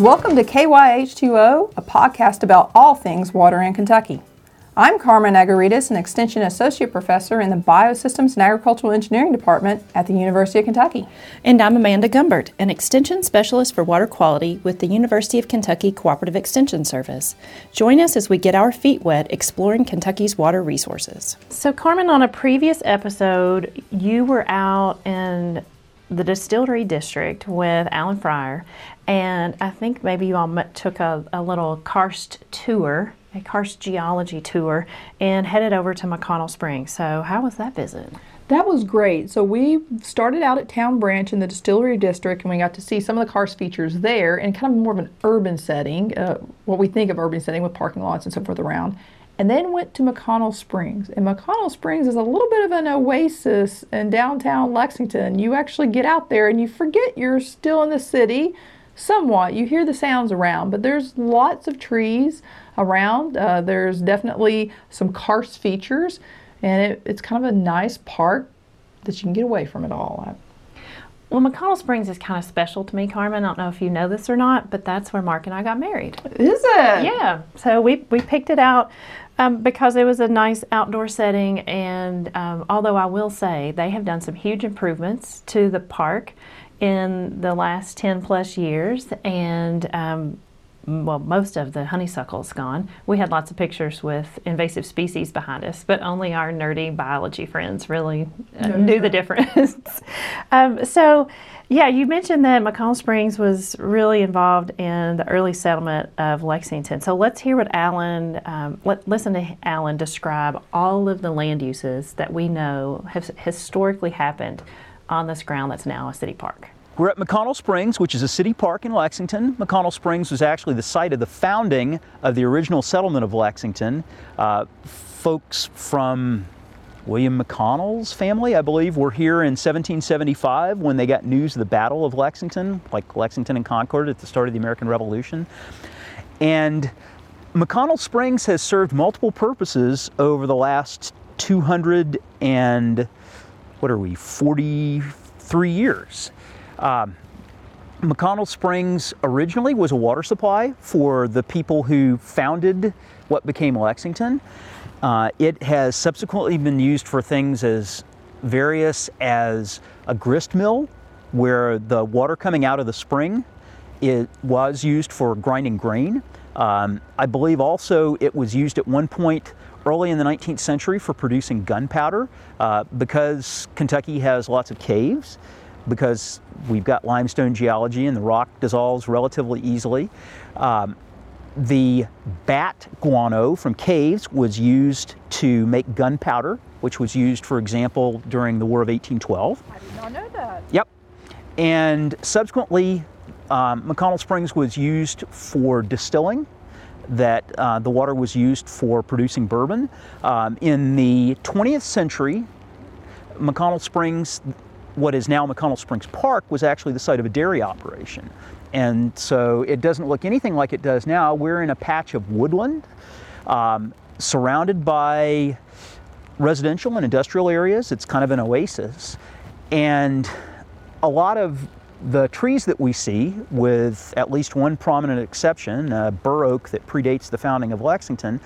Welcome to KYH2O, a podcast about all things water in Kentucky. I'm Carmen Agouridis, an Extension Associate Professor in the Biosystems and Agricultural Engineering Department at the University of Kentucky. And I'm Amanda Gumbert, an Extension Specialist for Water Quality with the University of Kentucky Cooperative Extension Service. Join us as we get our feet wet exploring Kentucky's water resources. So, Carmen, on a previous episode, you were out in the distillery district with Alan Fryer, and I think maybe you all took a, a little karst tour a karst geology tour and headed over to McConnell Springs. So, how was that visit? That was great. So we started out at Town Branch in the Distillery District, and we got to see some of the karst features there, in kind of more of an urban setting, uh, what we think of urban setting with parking lots and so forth around. And then went to McConnell Springs. And McConnell Springs is a little bit of an oasis in downtown Lexington. You actually get out there and you forget you're still in the city somewhat. You hear the sounds around, but there's lots of trees around. Uh, there's definitely some karst features, and it, it's kind of a nice park that you can get away from it all. Well, McConnell Springs is kind of special to me, Carmen. I don't know if you know this or not, but that's where Mark and I got married. Is it? Yeah. So we, we picked it out um, because it was a nice outdoor setting. And um, although I will say they have done some huge improvements to the park in the last 10 plus years, and um, well, most of the honeysuckle's gone. We had lots of pictures with invasive species behind us, but only our nerdy biology friends really uh, knew the difference. um, so, yeah, you mentioned that McConnell Springs was really involved in the early settlement of Lexington. So let's hear what Alan, um, let, listen to Alan describe all of the land uses that we know have historically happened on this ground that's now a city park. We're at McConnell Springs, which is a city park in Lexington. McConnell Springs was actually the site of the founding of the original settlement of Lexington. Uh, folks from William McConnell's family, I believe, were here in 1775 when they got news of the Battle of Lexington, like Lexington and Concord at the start of the American Revolution. And McConnell Springs has served multiple purposes over the last 200 and what are we, 43 years. Um, McConnell Springs originally was a water supply for the people who founded what became Lexington. Uh, it has subsequently been used for things as various as a grist mill, where the water coming out of the spring it was used for grinding grain. Um, I believe also it was used at one point early in the 19th century for producing gunpowder uh, because Kentucky has lots of caves because we've got limestone geology and the rock dissolves relatively easily. Um, the bat guano from caves was used to make gunpowder, which was used, for example, during the War of 1812. I did not know that. Yep. And subsequently, um, McConnell Springs was used for distilling, that uh, the water was used for producing bourbon. Um, in the 20th century, McConnell Springs what is now McConnell Springs Park was actually the site of a dairy operation. And so it doesn't look anything like it does now. We're in a patch of woodland um, surrounded by residential and industrial areas. It's kind of an oasis. And a lot of the trees that we see, with at least one prominent exception, a bur oak that predates the founding of Lexington,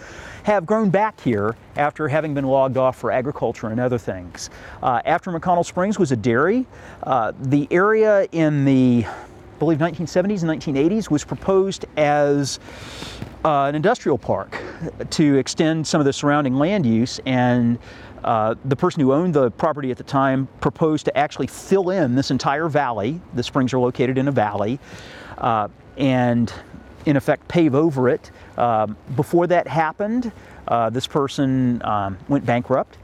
have grown back here after having been logged off for agriculture and other things. Uh, after McConnell Springs was a dairy, uh, the area in the I believe 1970s and 1980s was proposed as uh, an industrial park to extend some of the surrounding land use and uh, the person who owned the property at the time proposed to actually fill in this entire valley. The springs are located in a valley, uh, and in effect pave over it. Um, before that happened, uh, this person um, went bankrupt,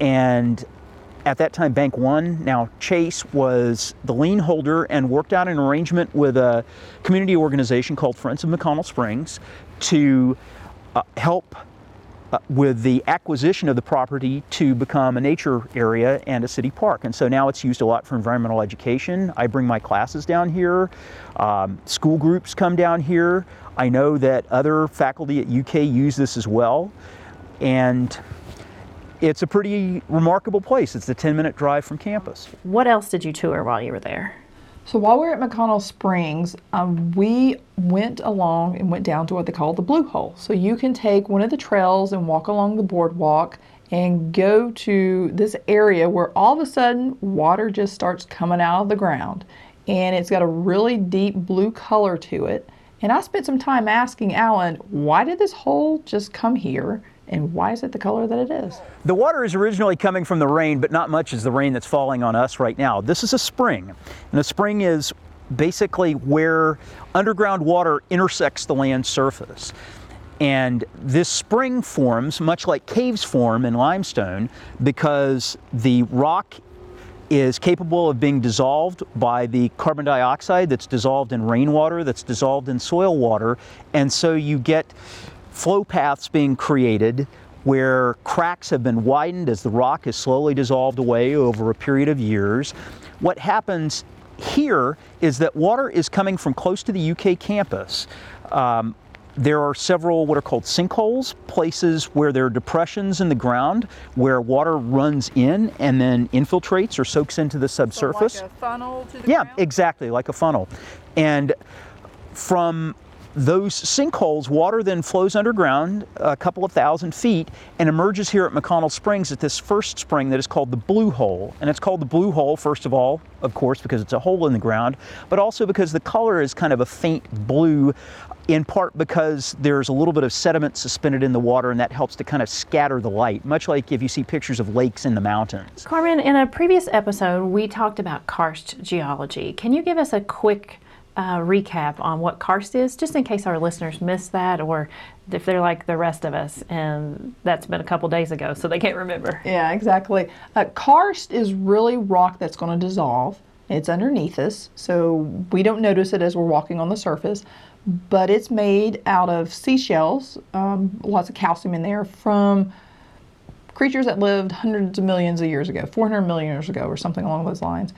and at that time, Bank One, now Chase, was the lien holder and worked out an arrangement with a community organization called Friends of McConnell Springs to uh, help uh, with the acquisition of the property to become a nature area and a city park. And so now it's used a lot for environmental education. I bring my classes down here. Um, school groups come down here. I know that other faculty at UK use this as well. And it's a pretty remarkable place. It's a 10 minute drive from campus. What else did you tour while you were there? So while we are at McConnell Springs, um, we went along and went down to what they call the Blue Hole. So you can take one of the trails and walk along the boardwalk and go to this area where all of a sudden water just starts coming out of the ground. And it's got a really deep blue color to it. And I spent some time asking Alan, why did this hole just come here? And why is it the color that it is? The water is originally coming from the rain, but not much is the rain that's falling on us right now. This is a spring, and a spring is basically where underground water intersects the land surface. And this spring forms, much like caves form in limestone, because the rock is capable of being dissolved by the carbon dioxide that's dissolved in rainwater, that's dissolved in soil water, and so you get flow paths being created where cracks have been widened as the rock is slowly dissolved away over a period of years. What happens here is that water is coming from close to the UK campus. Um, there are several what are called sinkholes, places where there are depressions in the ground where water runs in and then infiltrates or soaks into the subsurface. like a funnel to the Yeah, ground? exactly, like a funnel. And from those sinkholes, water then flows underground a couple of thousand feet and emerges here at McConnell Springs at this first spring that is called the Blue Hole. And it's called the Blue Hole, first of all, of course, because it's a hole in the ground, but also because the color is kind of a faint blue, in part because there's a little bit of sediment suspended in the water and that helps to kind of scatter the light, much like if you see pictures of lakes in the mountains. Carmen, in a previous episode, we talked about karst geology. Can you give us a quick uh, recap on what karst is, just in case our listeners missed that, or if they're like the rest of us and that's been a couple days ago, so they can't remember? Yeah, exactly. Uh, karst is really rock that's going to dissolve. It's underneath us, so we don't notice it as we're walking on the surface. But it's made out of seashells, um, lots of calcium in there, from creatures that lived hundreds of millions of years ago, 400 million years ago, or something along those lines.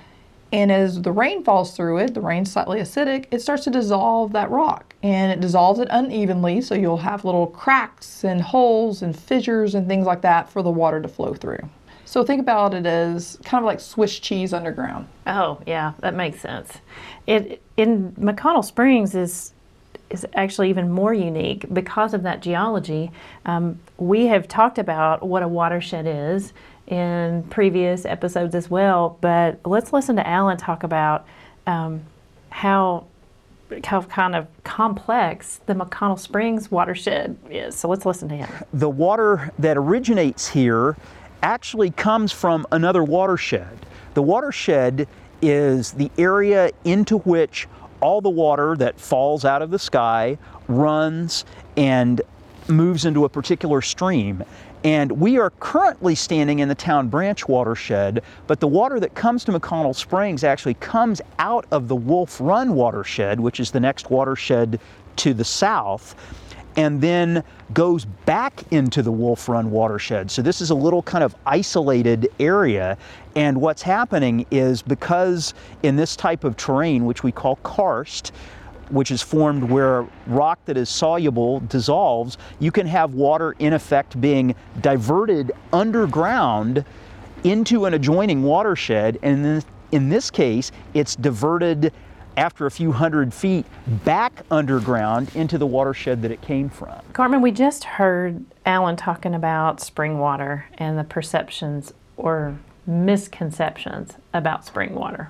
And as the rain falls through it, the rain's slightly acidic, it starts to dissolve that rock. And it dissolves it unevenly, so you'll have little cracks and holes and fissures and things like that for the water to flow through. So think about it as kind of like Swiss cheese underground. Oh, yeah, that makes sense. It in McConnell Springs is is actually even more unique because of that geology. Um, we have talked about what a watershed is in previous episodes as well, but let's listen to Alan talk about um, how how kind of complex the McConnell Springs watershed is. So let's listen to him. the water that originates here actually comes from another watershed. The watershed is the area into which all the water that falls out of the sky runs and moves into a particular stream. And we are currently standing in the town branch watershed, but the water that comes to McConnell Springs actually comes out of the Wolf Run watershed, which is the next watershed to the south and then goes back into the Wolf Run watershed. So this is a little kind of isolated area. And what's happening is because in this type of terrain, which we call karst, which is formed where rock that is soluble dissolves, you can have water in effect being diverted underground into an adjoining watershed. And in, this case, it's diverted after a few hundred feet back underground into the watershed that it came from. Carmen, we just heard Alan talking about spring water and the perceptions or misconceptions about spring water.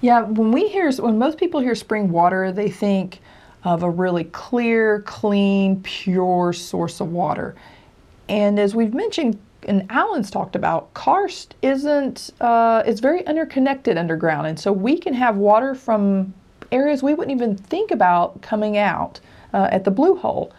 Yeah, when we hear, when most people hear spring water, they think of a really clear, clean, pure source of water. And as we've mentioned, and Alan's talked about, karst isn't, uh, it's very interconnected underground. And so we can have water from areas we wouldn't even think about coming out uh, at the blue hole.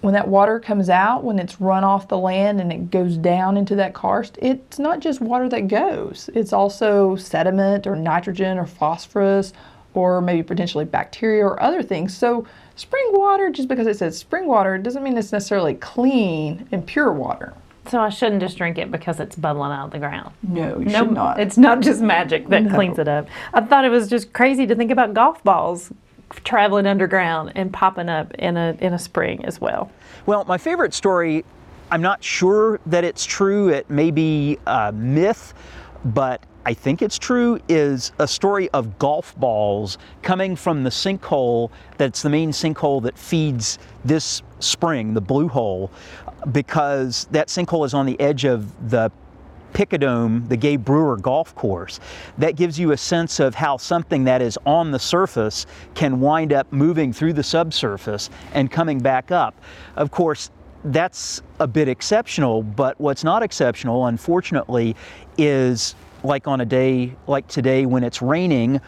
When that water comes out, when it's run off the land and it goes down into that karst, it's not just water that goes. It's also sediment or nitrogen or phosphorus or maybe potentially bacteria or other things. So spring water, just because it says spring water, doesn't mean it's necessarily clean and pure water. So I shouldn't just drink it because it's bubbling out of the ground. No, you No, should not. it's not just magic that No. cleans it up. I thought it was just crazy to think about golf balls traveling underground and popping up in a in a spring as well. Well, my favorite story, I'm not sure that it's true. It may be a myth, but I think it's true, is a story of golf balls coming from the sinkhole that's the main sinkhole that feeds this spring, the blue hole, because that sinkhole is on the edge of the Picadome, the Gay Brewer golf course. That gives you a sense of how something that is on the surface can wind up moving through the subsurface and coming back up. Of course, that's a bit exceptional, but what's not exceptional, unfortunately, is like on a day like today when it's raining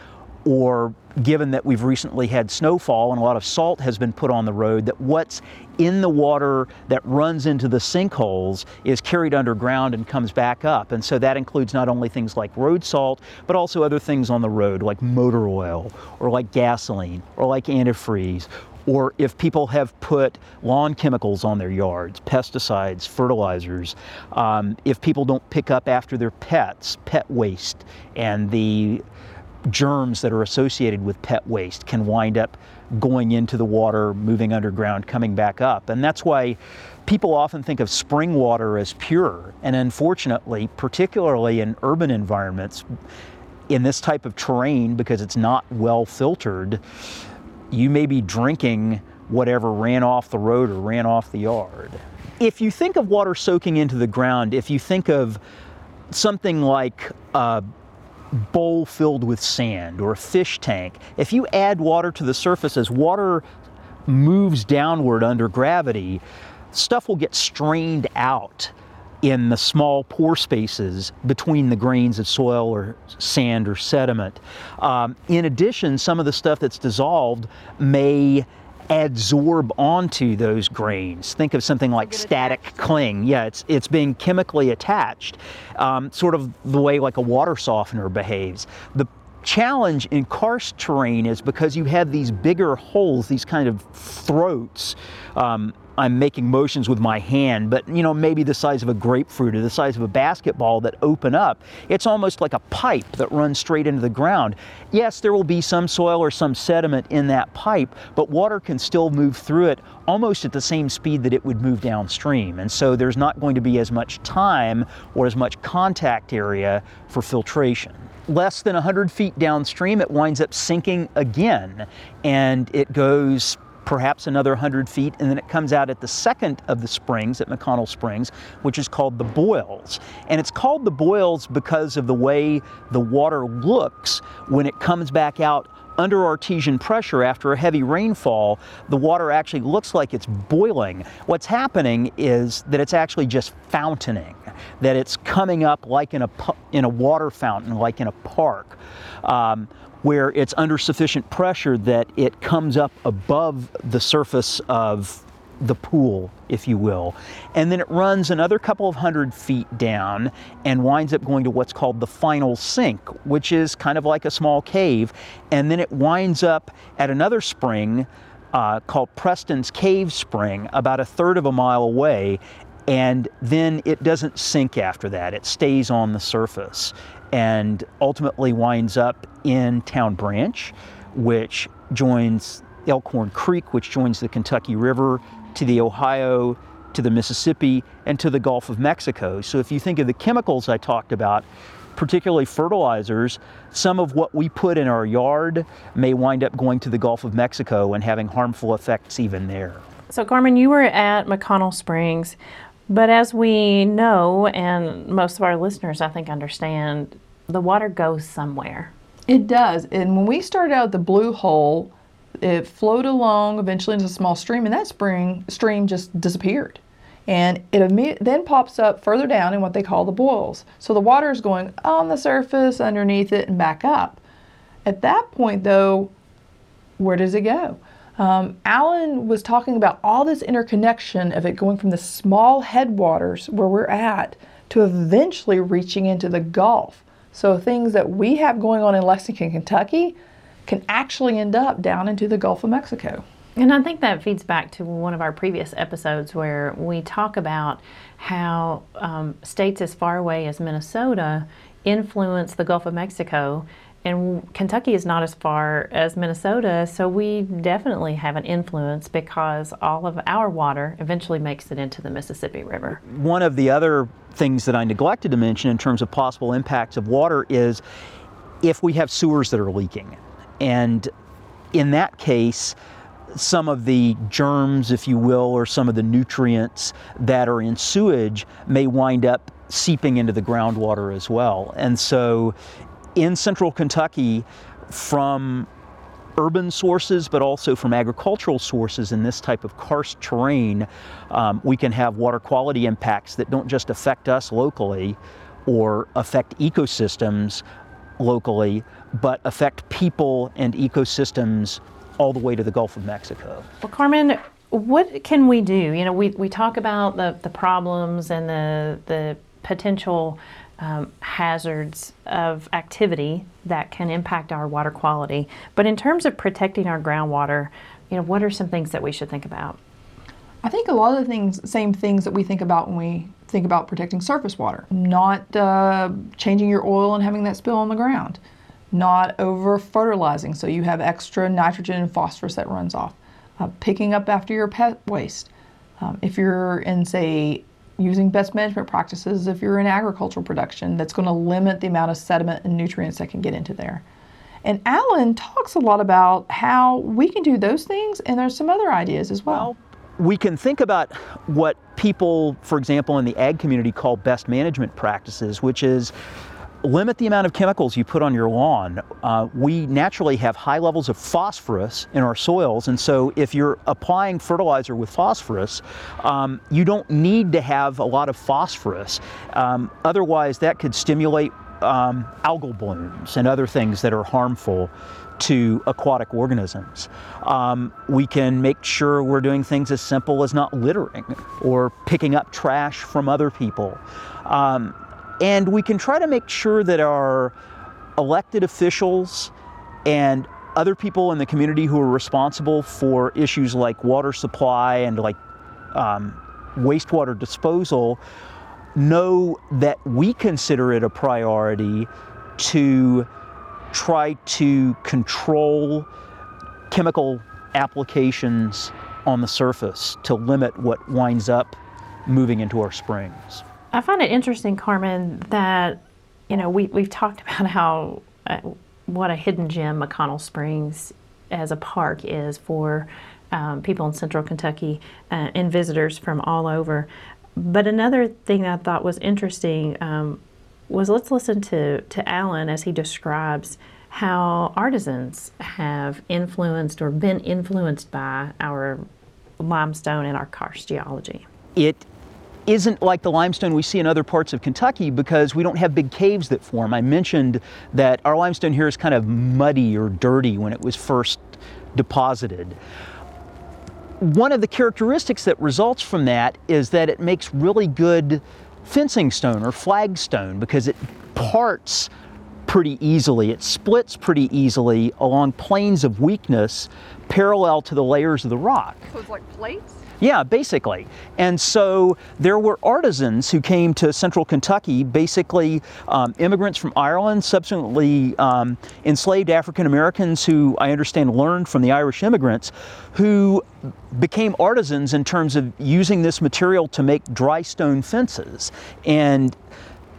or given that we've recently had snowfall and a lot of salt has been put on the road, that what's in the water that runs into the sinkholes is carried underground and comes back up. And so that includes not only things like road salt, but also other things on the road like motor oil or like gasoline or like antifreeze. Or if people have put lawn chemicals on their yards, pesticides, fertilizers, um, if people don't pick up after their pets, pet waste, and the germs that are associated with pet waste can wind up going into the water, moving underground, coming back up. And that's why people often think of spring water as pure. And unfortunately, particularly in urban environments, in this type of terrain, because it's not well filtered, you may be drinking whatever ran off the road or ran off the yard. If you think of water soaking into the ground, if you think of something like a bowl filled with sand or a fish tank, if you add water to the surface as water moves downward under gravity, stuff will get strained out in the small pore spaces between the grains of soil or sand or sediment. Um, in addition, some of the stuff that's dissolved may adsorb onto those grains. Think of something like static cling. Yeah, it's it's being chemically attached, um, sort of the way like a water softener behaves. The challenge in karst terrain is because you have these bigger holes, these kind of throats. Um, I'm making motions with my hand, but you know, maybe the size of a grapefruit or the size of a basketball that open up. It's almost like a pipe that runs straight into the ground. Yes, there will be some soil or some sediment in that pipe, but water can still move through it almost at the same speed that it would move downstream. And so there's not going to be as much time or as much contact area for filtration less than 100 feet downstream, it winds up sinking again and it goes perhaps another 100 feet, and then it comes out at the second of the springs at McConnell Springs, which is called the Boils. And it's called the Boils because of the way the water looks when it comes back out under artesian pressure after a heavy rainfall, the water actually looks like it's boiling. What's happening is that it's actually just fountaining, that it's coming up like in a, in a water fountain, like in a park. Um, where it's under sufficient pressure that it comes up above the surface of the pool, if you will. And then it runs another couple of hundred feet down and winds up going to what's called the final sink, which is kind of like a small cave. And then it winds up at another spring uh, called Preston's Cave Spring, about a third of a mile away. And then it doesn't sink after that, it stays on the surface and ultimately winds up in Town Branch, which joins Elkhorn Creek, which joins the Kentucky River to the Ohio, to the Mississippi, and to the Gulf of Mexico. So if you think of the chemicals I talked about, particularly fertilizers, some of what we put in our yard may wind up going to the Gulf of Mexico and having harmful effects even there. So, Carmen, you were at McConnell Springs. But as we know, and most of our listeners, I think, understand, the water goes somewhere. It does. And when we started out the blue hole, it flowed along eventually into a small stream, and that spring stream just disappeared. And it then pops up further down in what they call the boils. So the water is going on the surface, underneath it, and back up. At that point, though, where does it go? Um, Alan was talking about all this interconnection of it going from the small headwaters where we're at to eventually reaching into the Gulf. So things that we have going on in Lexington, Kentucky can actually end up down into the Gulf of Mexico. And I think that feeds back to one of our previous episodes where we talk about how um, states as far away as Minnesota influence the Gulf of Mexico and Kentucky is not as far as Minnesota, so we definitely have an influence because all of our water eventually makes it into the Mississippi River. One of the other things that I neglected to mention in terms of possible impacts of water is if we have sewers that are leaking. And in that case, some of the germs, if you will, or some of the nutrients that are in sewage may wind up seeping into the groundwater as well. And so in central Kentucky, from urban sources, but also from agricultural sources in this type of karst terrain, um, we can have water quality impacts that don't just affect us locally or affect ecosystems locally, but affect people and ecosystems all the way to the Gulf of Mexico. Well, Carmen, what can we do? You know, we, we talk about the, the problems and the, the potential um, hazards of activity that can impact our water quality. But in terms of protecting our groundwater, you know, what are some things that we should think about? I think a lot of the things, same things that we think about when we think about protecting surface water. Not uh, changing your oil and having that spill on the ground. Not over fertilizing so you have extra nitrogen and phosphorus that runs off. Uh, picking up after your pet waste. Um, if you're in, say, using best management practices if you're in agricultural production that's going to limit the amount of sediment and nutrients that can get into there. And Alan talks a lot about how we can do those things, and there's some other ideas as well. well we can think about what people, for example, in the ag community call best management practices, which is limit the amount of chemicals you put on your lawn. Uh, we naturally have high levels of phosphorus in our soils, and so if you're applying fertilizer with phosphorus, um, you don't need to have a lot of phosphorus. Um, otherwise, that could stimulate um, algal blooms and other things that are harmful to aquatic organisms. Um, we can make sure we're doing things as simple as not littering or picking up trash from other people. Um, and we can try to make sure that our elected officials and other people in the community who are responsible for issues like water supply and like um, wastewater disposal know that we consider it a priority to try to control chemical applications on the surface to limit what winds up moving into our springs. I find it interesting, Carmen, that you know we we've talked about how uh, what a hidden gem McConnell Springs as a park is for um, people in Central Kentucky uh, and visitors from all over. But another thing I thought was interesting um, was let's listen to to Alan as he describes how artisans have influenced or been influenced by our limestone and our karst geology. It isn't like the limestone we see in other parts of Kentucky because we don't have big caves that form. I mentioned that our limestone here is kind of muddy or dirty when it was first deposited. One of the characteristics that results from that is that it makes really good fencing stone or flagstone because it parts pretty easily. It splits pretty easily along planes of weakness parallel to the layers of the rock. So it's like plates? Yeah, basically. And so there were artisans who came to central Kentucky, basically um, immigrants from Ireland, subsequently um, enslaved African Americans who I understand learned from the Irish immigrants, who became artisans in terms of using this material to make dry stone fences. And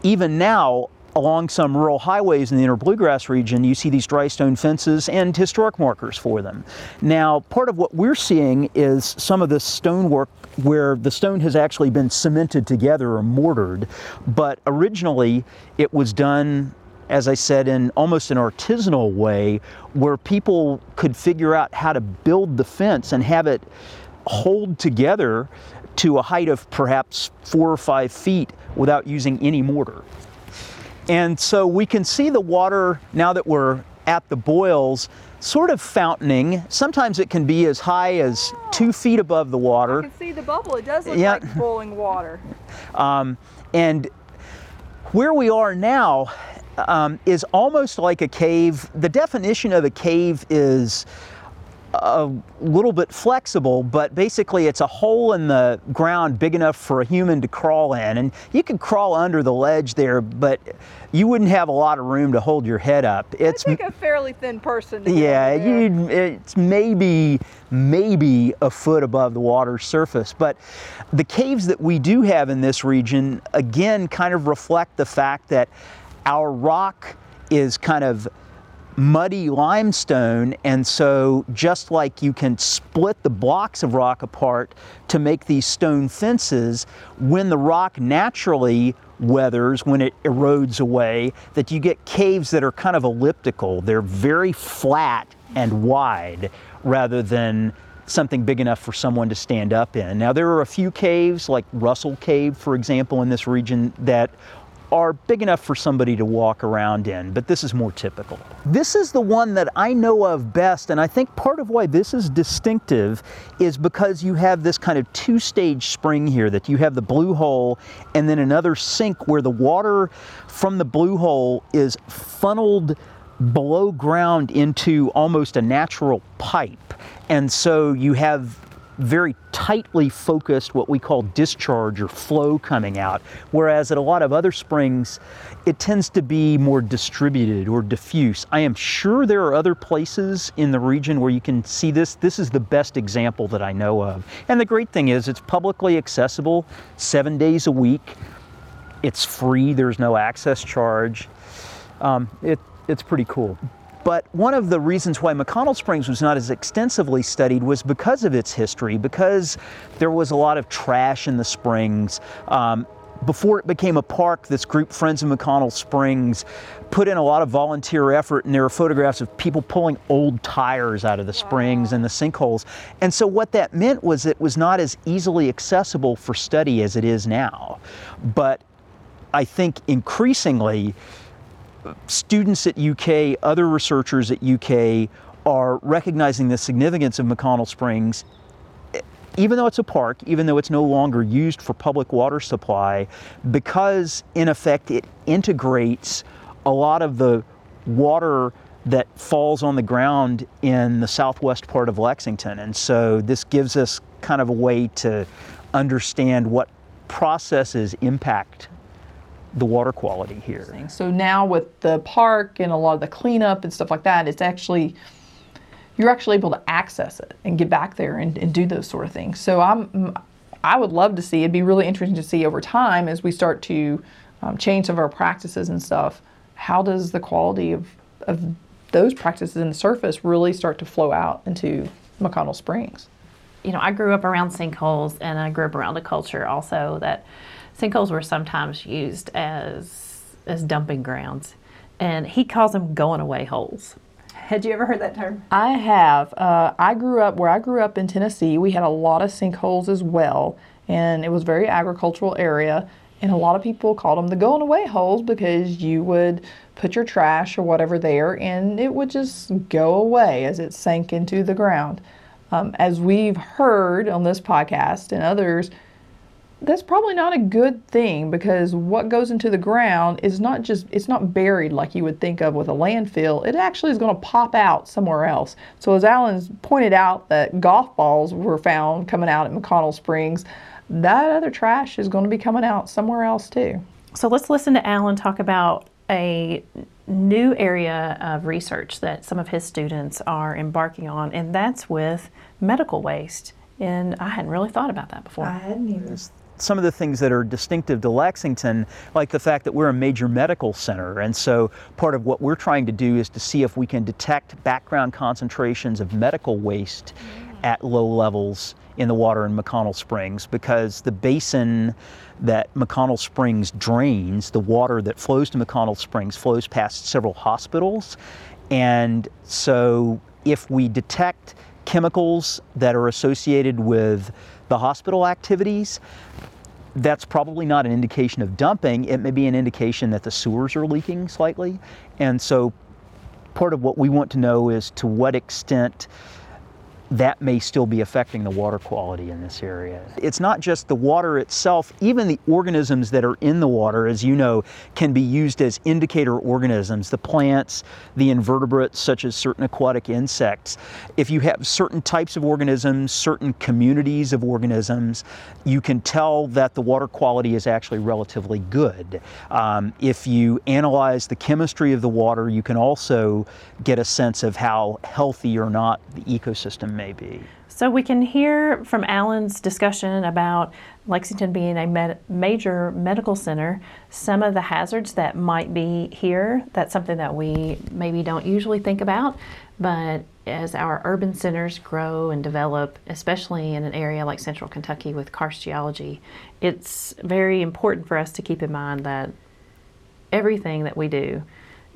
even now, along some rural highways in the inner bluegrass region, you see these dry stone fences and historic markers for them. Now, part of what we're seeing is some of this stonework where the stone has actually been cemented together or mortared, but originally it was done as I said, in almost an artisanal way, where people could figure out how to build the fence and have it hold together to a height of perhaps four or five feet without using any mortar. And so we can see the water now that we're at the boils sort of fountaining. Sometimes it can be as high as two feet above the water. I can see the bubble. It does look Yeah. like boiling water. Um, and where we are now um, is almost like a cave. The definition of a cave is a little bit flexible, but basically it's a hole in the ground big enough for a human to crawl in. And you could crawl under the ledge there, but you wouldn't have a lot of room to hold your head up. It's like a fairly thin person. yeah, you it's maybe maybe a foot above the water surface. But the caves that we do have in this region again kind of reflect the fact that our rock is kind of muddy limestone and so just like you can split the blocks of rock apart to make these stone fences when the rock naturally weathers when it erodes away that you get caves that are kind of elliptical. They're very flat and wide rather than something big enough for someone to stand up in. Now there are a few caves like russell cave for example in this region that are big enough for somebody to walk around in, but this is more typical. This is the one that I know of best, and I think part of why this is distinctive is because you have this kind of two stage spring here that you have the blue hole and then another sink where the water from the blue hole is funneled below ground into almost a natural pipe. And so you have very tightly focused what we call discharge or flow coming out. Whereas at a lot of other springs, it tends to be more distributed or diffuse. I am sure there are other places in the region where you can see this. This is the best example that I know of. And the great thing is, it's publicly accessible seven days a week. It's free, there's no access charge. Um, it, it's pretty cool. But one of the reasons why McConnell Springs was not as extensively studied was because of its history, because there was a lot of trash in the springs. Um, before it became a park, this group, Friends of McConnell Springs, put in a lot of volunteer effort, and there are photographs of people pulling old tires out of the springs and the sinkholes. And so, what that meant was it was not as easily accessible for study as it is now. But I think increasingly, students at UK, other researchers at UK are recognizing the significance of McConnell Springs. Even though it's a park, even though it's no longer used for public water supply, because in effect it integrates a lot of the water that falls on the ground in the southwest part of Lexington. And so this gives us kind of a way to understand what processes impact the water quality here. So now with the park and a lot of the cleanup and stuff like that, it's actually you're actually able to access it and get back there and, and do those sort of things. So I'm I would love to see. It'd be really interesting to see over time as we start to um, change some of our practices and stuff. How does the quality of of those practices in the surface really start to flow out into McConnell Springs? You know, I grew up around sinkholes, and I grew up around a culture also that sinkholes were sometimes used as as dumping grounds, and he calls them going away holes. Had you ever heard that term? I have. Uh, I grew up where I grew up in Tennessee. We had a lot of sinkholes as well, and it was a very agricultural area. And a lot of people called them the going away holes because you would put your trash or whatever there, and it would just go away as it sank into the ground. Um, as we've heard on this podcast and others, that's probably not a good thing because what goes into the ground is not just it's not buried like you would think of with a landfill. It actually is going to pop out somewhere else. So as alan's pointed out that golf balls were found coming out at mcconnell springs that other trash is going to be coming out somewhere else too. So let's listen to alan talk about a new area of research that some of his students are embarking on and that's with medical waste. And I hadn't really thought about that before. I hadn't either some of the things that are distinctive to Lexington, like the fact that we're a major medical center. And so part of what we're trying to do is to see if we can detect background concentrations of medical waste mm. at low levels in the water in McConnell Springs because the basin that McConnell Springs drains, the water that flows to McConnell Springs flows past several hospitals. And so if we detect chemicals that are associated with the hospital activities, that's probably not an indication of dumping. It may be an indication that the sewers are leaking slightly. And so part of what we want to know is to what extent that may still be affecting the water quality in this area. It's not just the water itself, even the organisms that are in the water, as you know, can be used as indicator organisms. The plants, the invertebrates, such as certain aquatic insects. If you have certain types of organisms, certain communities of organisms, you can tell that the water quality is actually relatively good. Um, if you analyze the chemistry of the water, you can also get a sense of how healthy or not the ecosystem may be. So we can hear from Alan's discussion about Lexington being a med- major medical center, some of the hazards that might be here. That's something that we maybe don't usually think about, but as our urban centers grow and develop, especially in an area like central Kentucky with karst geology, it's very important for us to keep in mind that everything that we do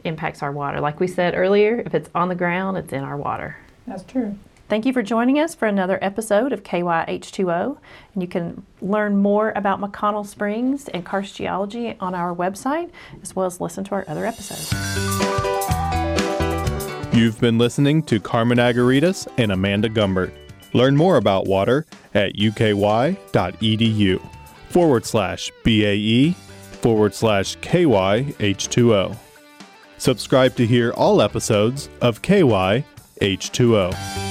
impacts our water. Like we said earlier, if it's on the ground, it's in our water. That's true. Thank you for joining us for another episode of KYH2O. And you can learn more about McConnell Springs and karst geology on our website, as well as listen to our other episodes. You've been listening to Carmen Agouridis and Amanda Gumbert. Learn more about water at uky.edu forward slash BAE forward slash KYH2O. Subscribe to hear all episodes of KY H2O.